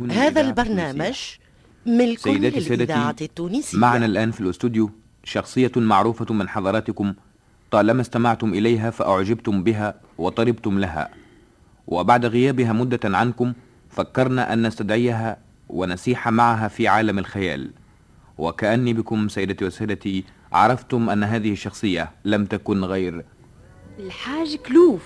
هنا هذا البرنامج ملك سيداتي للإذاعة التونسية. معنا الآن في الاستوديو شخصية معروفة من حضراتكم طالما استمعتم إليها فأعجبتم بها وطربتم لها. وبعد غيابها مدة عنكم فكرنا أن نستدعيها ونسيح معها في عالم الخيال. وكأني بكم سيدتي وسادتي عرفتم أن هذه الشخصية لم تكن غير. الحاج كلوف.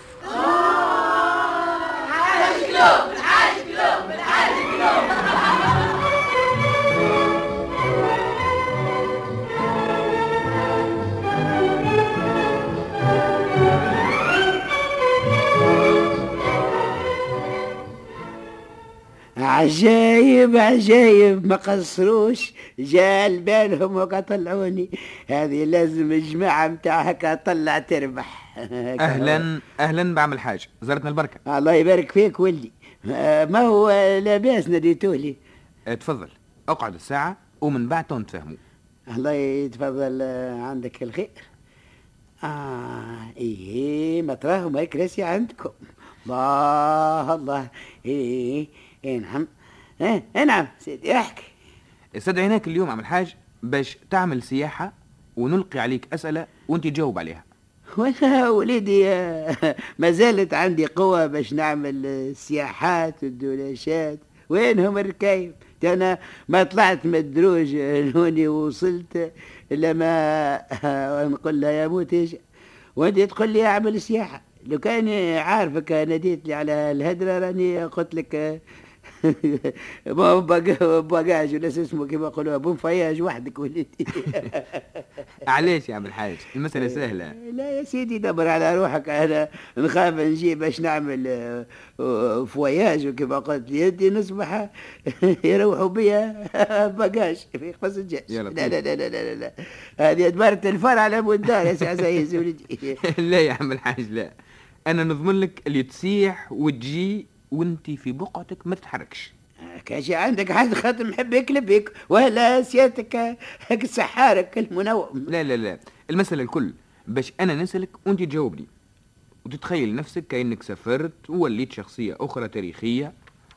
عجايب عجايب ما قصروش. جال بالهم وقطلعوني. هذه لازم الجماعة متاع هكا طلع تربح. أهلا أهلا بعمل حاج زرتنا البركة. الله يبارك فيك آه، ما هو لاباس ناديتولي آه، تفضل. اقعد الساعة ومن بعد نتفاهموا الله يتفضل آه، عندك الخير. آه إيه ما تراهم هيك راسي عندكم. الله الله. إيه إيه نعم. إيه إيه نعم سيدي احكي. استدعيناك اليوم عم الحاج باش تعمل سياحة ونلقي عليك أسئلة وأنت تجاوب عليها. وأنا وليدي ما زالت عندي قوة باش نعمل السياحات والدولاشات. وينهم الركايب؟ أنا ما طلعت من الدروج هوني وصلت لما آه، نقول لها يا موتيش وأنت تقول لي أعمل سياحة. لو كان عارفك ناديت لي على الهدرة راني قلت لك ما بقاج ولا اسمه كيما يقولوا بون فياج وحدك وليدي. علاش يا عم الحاج؟ المسألة سهلة. لا يا سيدي دبر على روحك. أنا نخاف نجي باش نعمل آه، فواياج وكما قلت انت نصبح يروحوا بيا بقاش في قفص الجاش يلا لا لا لا لا لا لا هذه دبرت الفرع على مود دار يا سي ولدي لا يا عم الحاج لا. أنا نضمن لك اللي تسيح وتجي وانت في بقعتك ما تتحركش. كان شي عندك حد خاطر محب يكلب بيك ولا سيادتك هيك سحارك المنوم لا لا لا. المسألة الكل باش أنا نسألك وأنت تجاوبني. وتتخيل نفسك كأنك سافرت ووليت شخصية أخرى تاريخية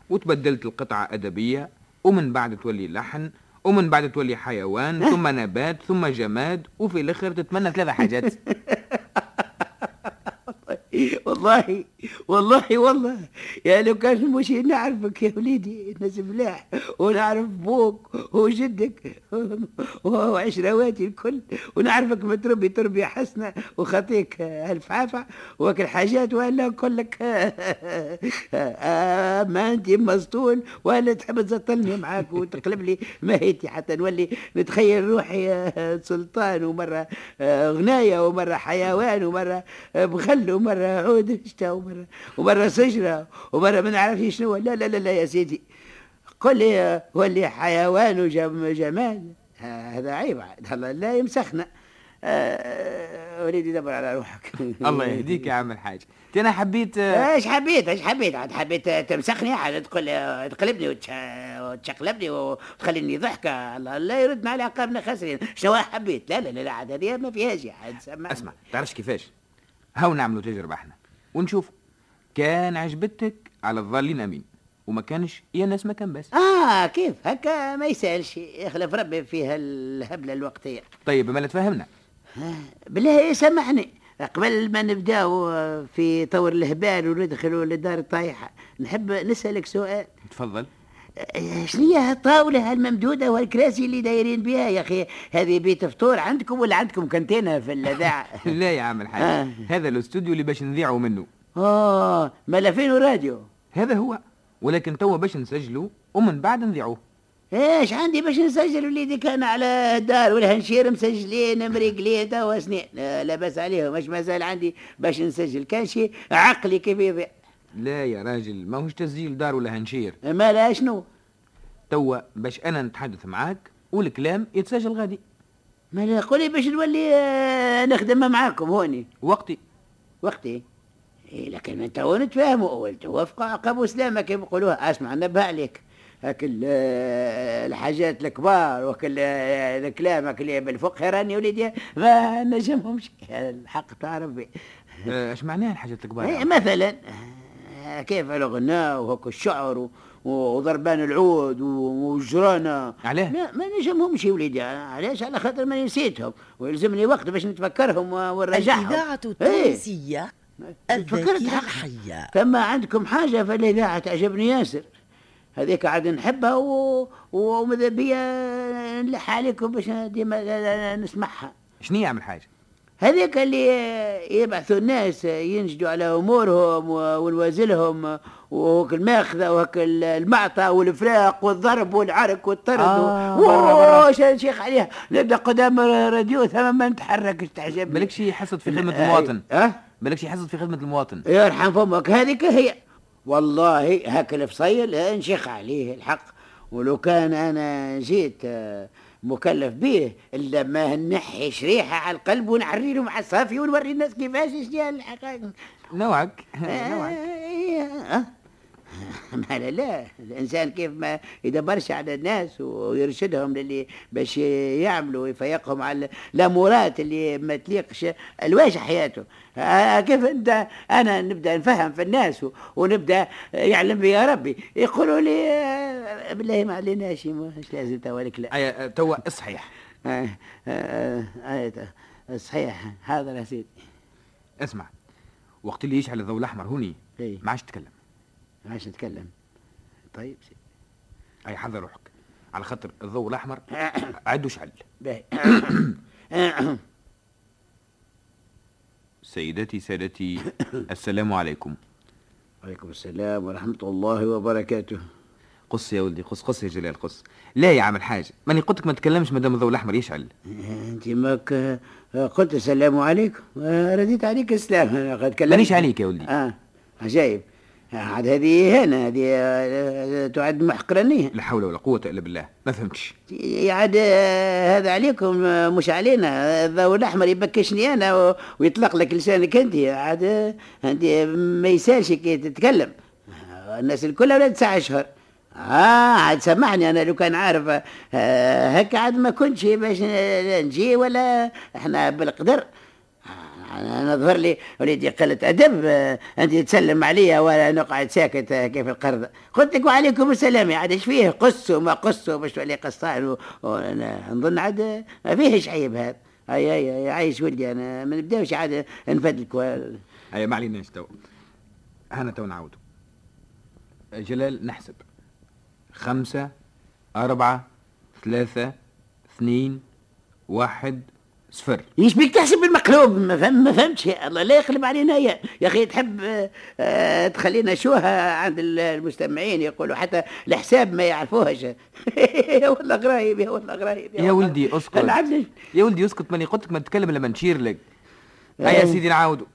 وتبدلت القطعة أدبية ومن بعد تولي لحن ومن بعد تولي حيوان ثم نبات ثم جماد وفي الآخر تتمنى ثلاثة حاجات. والله والله والله. يا لو كان مش نعرفك يا وليدي ناس ملاح ونعرف بوك وجدك وعشرواتي الكل. ونعرفك متربي تربية حسنة وخطيك ألف عافا وكل حاجات ولا نقول لك آه، ما أنت مسطول ولا تحب تزطلني معاك وتقلب لي ماهيتي حتى نولي نتخيل روحي سلطان ومرة غناية ومرة حيوان ومرة بغل ومرة عود شتا ومرة ومرة سجرة ومرة ما نعرفش شنو لا لا لا لا يا سيدي. قل لي آه، ولي حيوان وجمال هذا عيب الله لا يمسخنا. آه، وليدي دبر على روحك. الله يهديك يا عم الحاج. أنا حبيت آه، إيش حبيت إيش حبيت؟ عاد حبيت تمسخني عاد تقول تقلبني وتش- وتشقلبني وتخليني ضحكة. الله لا يردنا على عقابنا خاسرين. شنو حبيت؟ لا لا لا, عاد هذه ما فيهاش عاد سمع اسمع تعرفش كيفاش؟ هاو نعملوا تجربة إحنا. ونشوف كان عجبتك على الظالين أمين. وما كانش يا ناس ما كان بس. آه كيف؟ هكا ما يسألش. يخلف ربي فيها الهبلة الوقتية. طيب ما تفهمنا. آه، بالله سامحني. قبل ما نبداو في طور الهبال وندخلوا لدار الطايحة نحب نسألك سؤال. تفضل. شنو هي هالطاولة هالممدودة والكراسي اللي دايرين بها يا أخي هذه بيت فطور عندكم ولا عندكم كانتينة في الإذاعة؟ لا يا عم الحاج آه. هذا الأستوديو اللي باش نذيعوا منه آه مالا فين راديو؟ هذا هو ولكن توا باش نسجلوا ومن بعد نذيعوه إيش عندي باش نسجل وليدي كان على الدار والهنشير مسجلين مريقلين توا سنين لا, لا بس عليهم مش مازال عندي باش نسجل كان شي عقلي كيف يضيع لا يا راجل ما هوش تسجيل دار ولا هنشير. مالا شنو؟ توا باش أنا نتحدث معاك والكلام يتسجل غادي. مالا قولي باش نولي آه، نخدم معاكم هوني. وقتي. وقتي؟ إيه لكن أنت هو نتفاهموا أول توافق عقب وسلامة كيف يقولوها. أسمع نبه عليك. هاك ال- الحاجات الكبار وكل الكلام اللي بالفقه. راني وليدي ما نجمهمش. الحق آه، اش معناها الحاجات الكبار؟ إيه مثلا. آه، كيف الغناء وهوك الشعر وضربان العود و- والجرانة علاه؟ لا ما نجمهمش يا وليدي. علاش؟ على خاطر ما نسيتهم. ويلزمني وقت باش نتفكرهم ونرجعهم. الإذاعة إيه. التونسية تفكرت؟ الذاكرة حق. الحية. ثم عندكم حاجة في الإذاعة تعجبني ياسر؟ هذيك عاد نحبها و... وماذا بيا نلح عليكم باش ديما نسمعها. شنو يعمل حاجة؟ هذيك اللي يبعثوا الناس ينجدوا على أمورهم ونوازلهم وهوك الماخذه وهك المعطى والفراق والضرب والعرك والطرد آه، نشيخ عليها نبدا قدام راديو ثم ما نتحركش تعجبني. بالكش يحسد في خدمة المواطن؟ آه بالكش يحسد في خدمة المواطن؟ يرحم فمك. هذيك هي. والله هاك الفصيل آه، نشيخ عليه الحق. ولو كان أنا جيت آه، مكلف به إلا ما نحي شريحه على القلب ونعري له مع الصافي ونوري الناس كيفاش شنو الحقائق؟ نوعك. نوعك. آه، آه. ما لا لا. الإنسان كيف ما يدبرش على الناس ويرشدهم للي باش يعملوا ويفيقهم على الأمورات اللي ما تليقش الواش حياته. آه كيف أنت؟ أنا نبدأ نفهم في الناس ونبدأ يعلم بي يا ربي. يقولوا لي آه، بالله ما عليناش مش لازم توالك لا. توا آه آه آه صحيح. حاضر يا سيدي اسمع وقت اللي يشعل الضوء الأحمر هوني إيه. ما عادش تتكلم عايش نتكلم. طيب سيدي. أي حذر روحك. على خاطر الضوء الأحمر عد وشعل باهي. سيداتي سادتي السلام عليكم. عليكم السلام ورحمة الله وبركاته. قص يا ولدي قص قص يا جلال قص. لا يا عم الحاج ماني قلت لك ما تتكلمش ما دام الضوء الأحمر يشعل. أنت ماك قلت السلام عليكم رديت عليك السلام. مانيش عليك يا ولدي. آه عجايب. عاد هذه هنا هذه آه، تعد محقرانية لا حول ولا قوة إلا بالله ما فهمتش. عاد آه، هذا عليكم آه، مش علينا. الضوء الأحمر يبكشني أنا و- ويطلق لك لسانك أنت. عاد آه، أنت ما يسالش كي تتكلم. آه، الناس الكل أولاد تسع أشهر. آه عاد سامحني أنا لو كان عارف آه، هكا عاد ما كنتش باش نجي ولا إحنا بالقدر. أنا ظهر لي وليدي قلة أدب آه، أنت تسلم عليا ولا نقعد ساكت آه، كيف القرض؟ قلت لك وعليكم السلام عاد إيش فيه؟ قصوا ما قصوا باش تولي قصان نظن عاد ما فيهش عيب هذا. اي اي أي، عايش ولدي أنا ما نبداوش عاد نفدلك هيا ما عليناش تو. هنا تو نعاودوا جلال نحسب. خمسة أربعة ثلاثة اثنين واحد صفر. إيش بيك تحسب بالمقلوب؟ ما, فهم ما فهمتش الله. لا يقلب علينا يا يا أخي تحب آه، آه، تخلينا شوها عند ال- المستمعين يقولوا حتى الحساب ما يعرفوهش يا والله غرايب يا والله غرايب يا والله. ولدي اسكت. يا ولدي اسكت ماني قلت لك ما تتكلم لما نشير لك. هيا يا أيوة. سيدي نعاودوا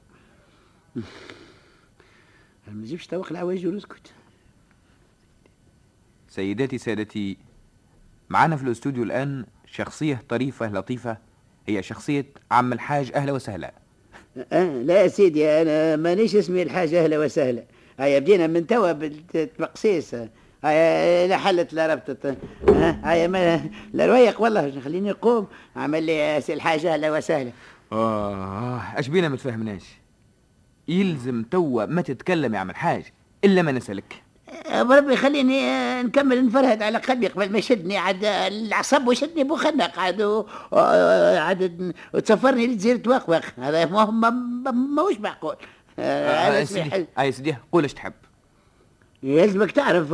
ما تجيبش توق العواج ونسكت. سيداتي سادتي معنا في الأستوديو الآن شخصية طريفة لطيفة هي شخصية عم الحاج أهلا وسهلا. آه لا يا سيدي أنا مانيش اسمي الحاجة أهلا وسهلا. هيا بدينا من توا بالتبقسيس هيا لا حلت لا ربطت هيا ما لا رويق والله خليني نقوم عمل لي سي الحاجة أهلا وسهلا. آه أش بينا ما تفهمناش؟ يلزم توا ما تتكلم يا عم الحاج إلا ما نسألك. آه، بربي خليني آه، نكمل نفرهد على قلبي قبل ما يشدني. عاد آه، العصب وشدني بوخنق عاد آه، عاد وتصفرني لجزيرة واقواق. هذا ما ما- ما- ماهوش معقول. اسمي سيدي قول إيش تحب. يلزمك تعرف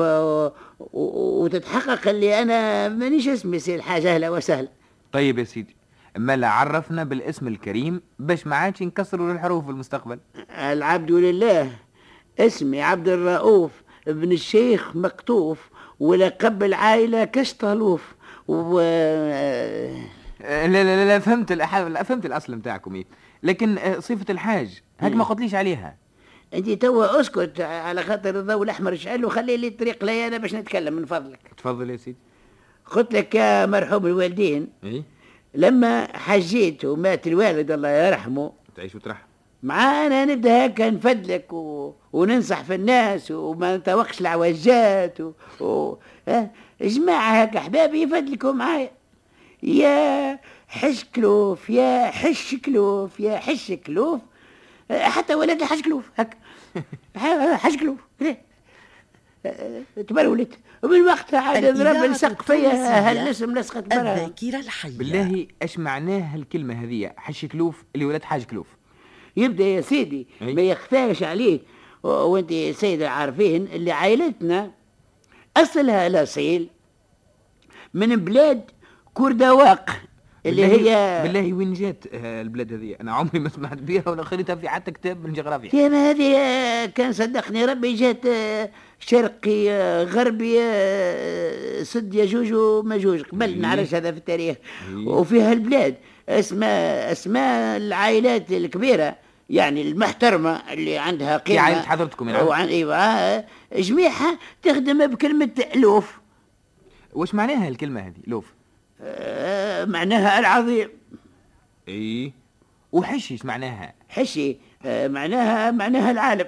وتتحقق اللي أنا مانيش اسمي سي الحاجة أهلا وسهلا طيب يا سيدي ما لا عرفنا بالاسم الكريم باش ما عادش نكسروا الحروف في المستقبل. العبد لله اسمي عبد الرؤوف. ابن الشيخ مقطوف ولقب العائلة كشطلوف. و لا لا لا, فهمت الأح- لا فهمت الأصل نتاعكم إيه. لكن آه، صفة الحاج هاك ما قلتليش عليها. انت توا أسكت على خاطر الضوء الأحمر شعل وخلي لي الطريق لي أنا باش نتكلم من فضلك. تفضل يا سيدي. قلت لك يا مرحوم الوالدين إيه؟ لما حجيت ومات الوالد الله يرحمه تعيش وترحم. معانا نبدأ هكا نفدلك و... وننصح في الناس وما نتوقش العوجات و... و... ها؟ جماعة هكا حبابي يفدلكوا معايا. يا حش كلوف يا حش كلوف يا حش كلوف. حتى ولد الحش كلوف هكا. حش كلوف. تبرولت ومن وقتها عاد ضرب السق فيا. هالاسم لصقت برا؟ الذاكرة الحية. بالله اش معناها الكلمة هذه حش كلوف اللي ولاد حاج كلوف. يبدأ يا سيدي أي. ما يخفاش عليك. وانت سيدة عارفين اللي عائلتنا أصلها الاصيل من بلاد كردواق اللي هي بالله وين جات البلاد هذه؟ أنا عمري ما سمعت بها ولا قريتها في حتى كتاب من جغرافيا. يا ما هذه آه، كان صدقني ربي جات آه، شرقي آه، غربي سد يجوج ومجوج قبل. نعرفش هذا في التاريخ. إيه. وفي هالبلاد اسماء اسماء العائلات الكبيرة. يعني المحترمة اللي عندها قيمة عائلة حضرتكم يعني. وعن آه، جميعها تخدم بكلمة الوف واش معناها الكلمة هذه لوف؟ آه، معناها العظيم. إي. وحش إيش معناها؟ حشي آه، معناها معناها العالم.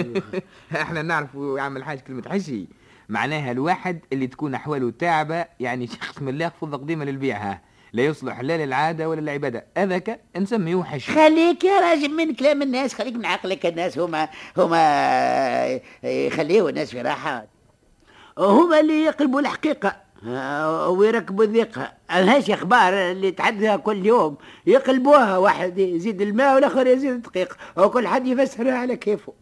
إحنا نعرف يعمل حاجة كلمة حشي. معناها الواحد اللي تكون أحواله تعبة يعني شخص ملاك فضة قديمة للبيع ها. لا يصلح لا للعادة ولا للعبادة. هذاك نسميه حشي خليك يا راجل من كلام الناس خليك من عقلك الناس. هما هما يخليوا الناس في راحة. هما اللي يقلبوا الحقيقة آه، ويركبوا الذقة هاش إخبار اللي تحدثها كل يوم. يقلبوها واحد يزيد الماء والآخر يزيد الدقيق وكل حد يفسرها على كيفه.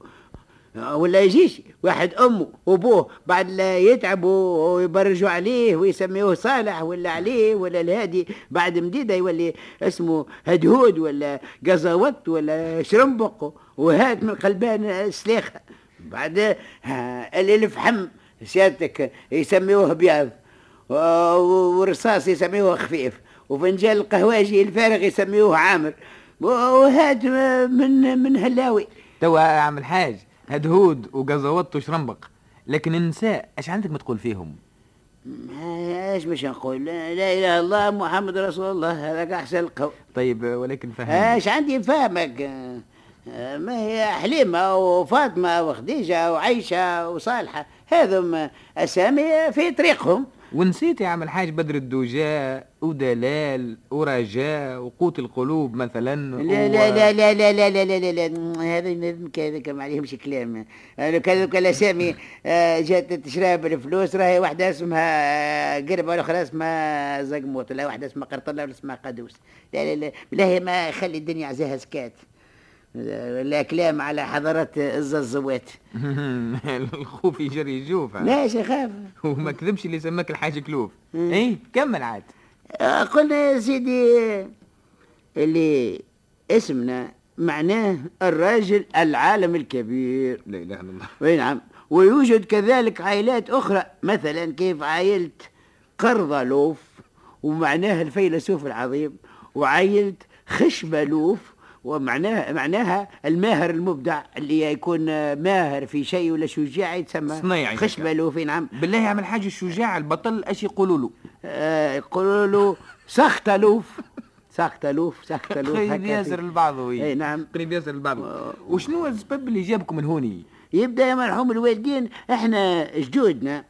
ولا يجيش. واحد أمه وأبوه بعد لا يتعبوا ويبرجوا عليه ويسميوه صالح ولا عليه ولا الهادي بعد مديدة يولي اسمه هدهود ولا قزوت ولا شرنبق وهات من قلبان سلاخه بعد اللي الفحم سيادتك يسميوه بياض ورصاص يسميوه خفيف وفنجان القهواجي الفارغ يسميوه عامر وهات من من هلاوي. توا عامل حاج هدهود وقزوط وشرنبق. لكن النساء إيش عندك ما تقول فيهم؟ إيش باش نقول لا إله إلا الله محمد رسول الله هذاك أحسن القول. طيب ولكن فهم إيش عندي نفهمك؟ آه، ما هي حليمة وفاطمة وخديجة وعيشه وصالحة هذم أسامي في طريقهم. ونسيت يا عم الحاج بدر الدوجاء ودلال ورجاء وقوت القلوب مثلا لا و... لا لا لا لا لا لا لا, لا, لا. هذا هذاك ما عليهمش كلام كذا كلا سامي جات تشريها بالفلوس راهي واحدة اسمها قربه والاخرى اسمها زقموط ولا واحدة اسمها قرطله ولا اسمها قدوس لا لا لا لا هي ما خلي الدنيا عزاها سكات لا كلام على حضرات الززوات الخوف يجري يشوف لا يا خاف. وما كذبش اللي سماك الحاج كلوف. إيه؟ كمل عاد. آه، قلنا يا سيدي اللي اسمنا معناه الراجل العالم الكبير. لا إله إلا الله. أي نعم. ويوجد كذلك عائلات أخرى مثلا كيف عائلة قرضلوف ومعناها الفيلسوف العظيم وعائلة خشبلوف ومعناها معناها الماهر المبدع اللي يكون ماهر في شيء ولا شجاع يتسمى صنيعي. خشبلوف إي نعم. بالله يا عم الحاج الشجاع البطل إيش يقولوا له. آه، يقولوا له سختلوف سختلوف سختلوف قريب ياسر في- البعض إي نعم. قريب ياسر البعض. آه. وشنو السبب اللي جابكم من هوني يبدأ يا مرحوم الوالدين إحنا جدودنا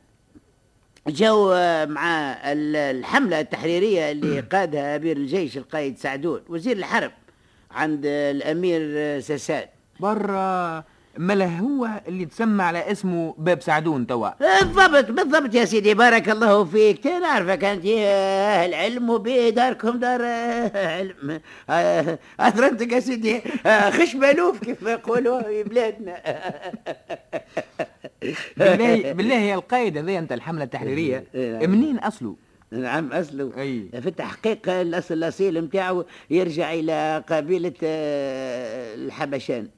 جو مع ال- الحملة التحريرية اللي قادها أمير الجيش القائد سعدون وزير الحرب. عند الأمير ساسان برا ملا هو اللي تسمى على اسمه باب سعدون توا. بالضبط بالضبط يا سيدي بارك الله فيك. نعرفك أنت أهل علم وبداركم دار علم. أثرنتك يا سيدي. خش مالوف كيف ما يقولوا في بلادنا. بالله بالله يا القائد هذا أنت الحملة التحريرية. إيه، نعم. منين أصله؟ نعم أصله. أي. في التحقيق الأصل الأصيل متاعه يرجع إلى قبيلة آه، الحبشان.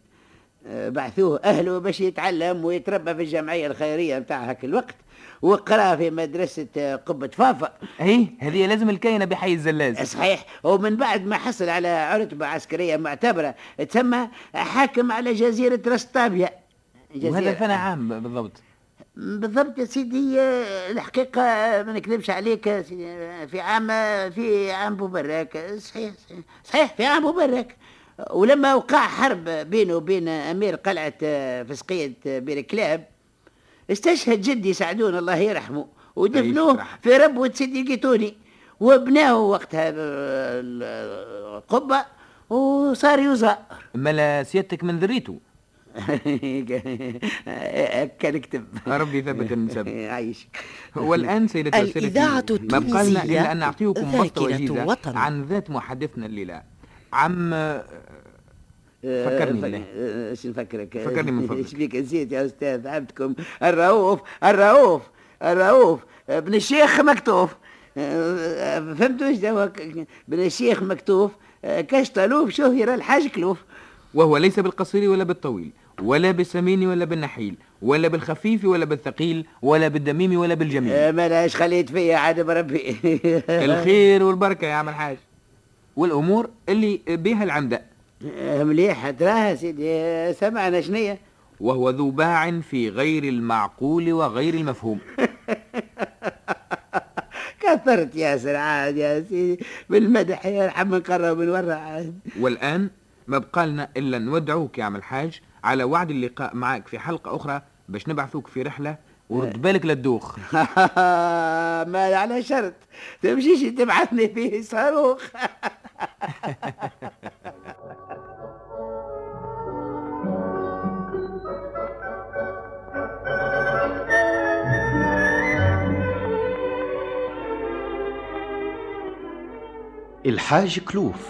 آه، بعثوه أهله باش يتعلم ويتربى في الجمعية الخيرية متاع هاك الوقت وقرأ في مدرسة آه، قبة فافا. إيه هذه لازم الكاينة بحي الزلاز صحيح. ومن بعد ما حصل على رتبة عسكرية معتبرة تسمى حاكم على جزيرة رستابيا. وهذا فانا عام بالضبط. بالضبط يا سيدي الحقيقة ما نكذبش عليك سيدي في عام في عام بوبراك صحيح صحيح- في عام بوبراك ولما وقع حرب بينه وبين أمير قلعة فسقية بير كلاب استشهد جدي سعدون الله يرحمه ودفنوه. في ربوة سيدي قيتوني وبناه وقتها القبة وصار يزار ملا سيادتك من ذريته. كان اكتب ربي يثبت النسب. عايشك. والآن سيدتي وسيدتي لنا التونسية إلا أن نعطيكم وطن. عن ذات محدثنا الليلة. عم فكرني بالله. إيش نفكرك؟ فكرني من فضلك. إيش بيك؟ نسيت يا أستاذ عبدكم. الرؤوف الرؤوف الرؤوف. ابن الشيخ مكتوف. فهمتوا إيش ابن الشيخ مكتوف. كاش طالوف شهر الحاج كلوف. وهو ليس بالقصير ولا بالطويل. ولا بالسمين ولا بالنحيل ولا بالخفيف ولا بالثقيل ولا بالدميم ولا بالجميل. ملاش خليت فيا عاد بربي. الخير والبركة يا عم الحاج. والأمور اللي بها العمدة. مليح تراها سيدي. سمعنا شنية؟ وهو ذو باع في غير المعقول وغير المفهوم. كثرت ياسر عاد يا سيدي. بالمدح يا رحم نقرب من ورا عاد. والآن ما بقى لنا إلا نودعوك يا عم الحاج على وعد اللقاء معك في حلقة أخرى باش نبعثوك في رحلة ورد بالك للدوخ. ما على شرط. تمشيش تبعثني فيه صاروخ. الحاج كلوف.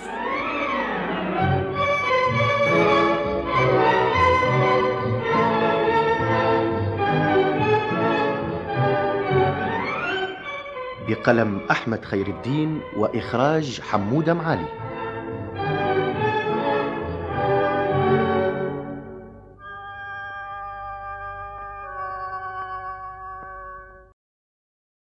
بقلم أحمد خير الدين وإخراج حمودة معالي.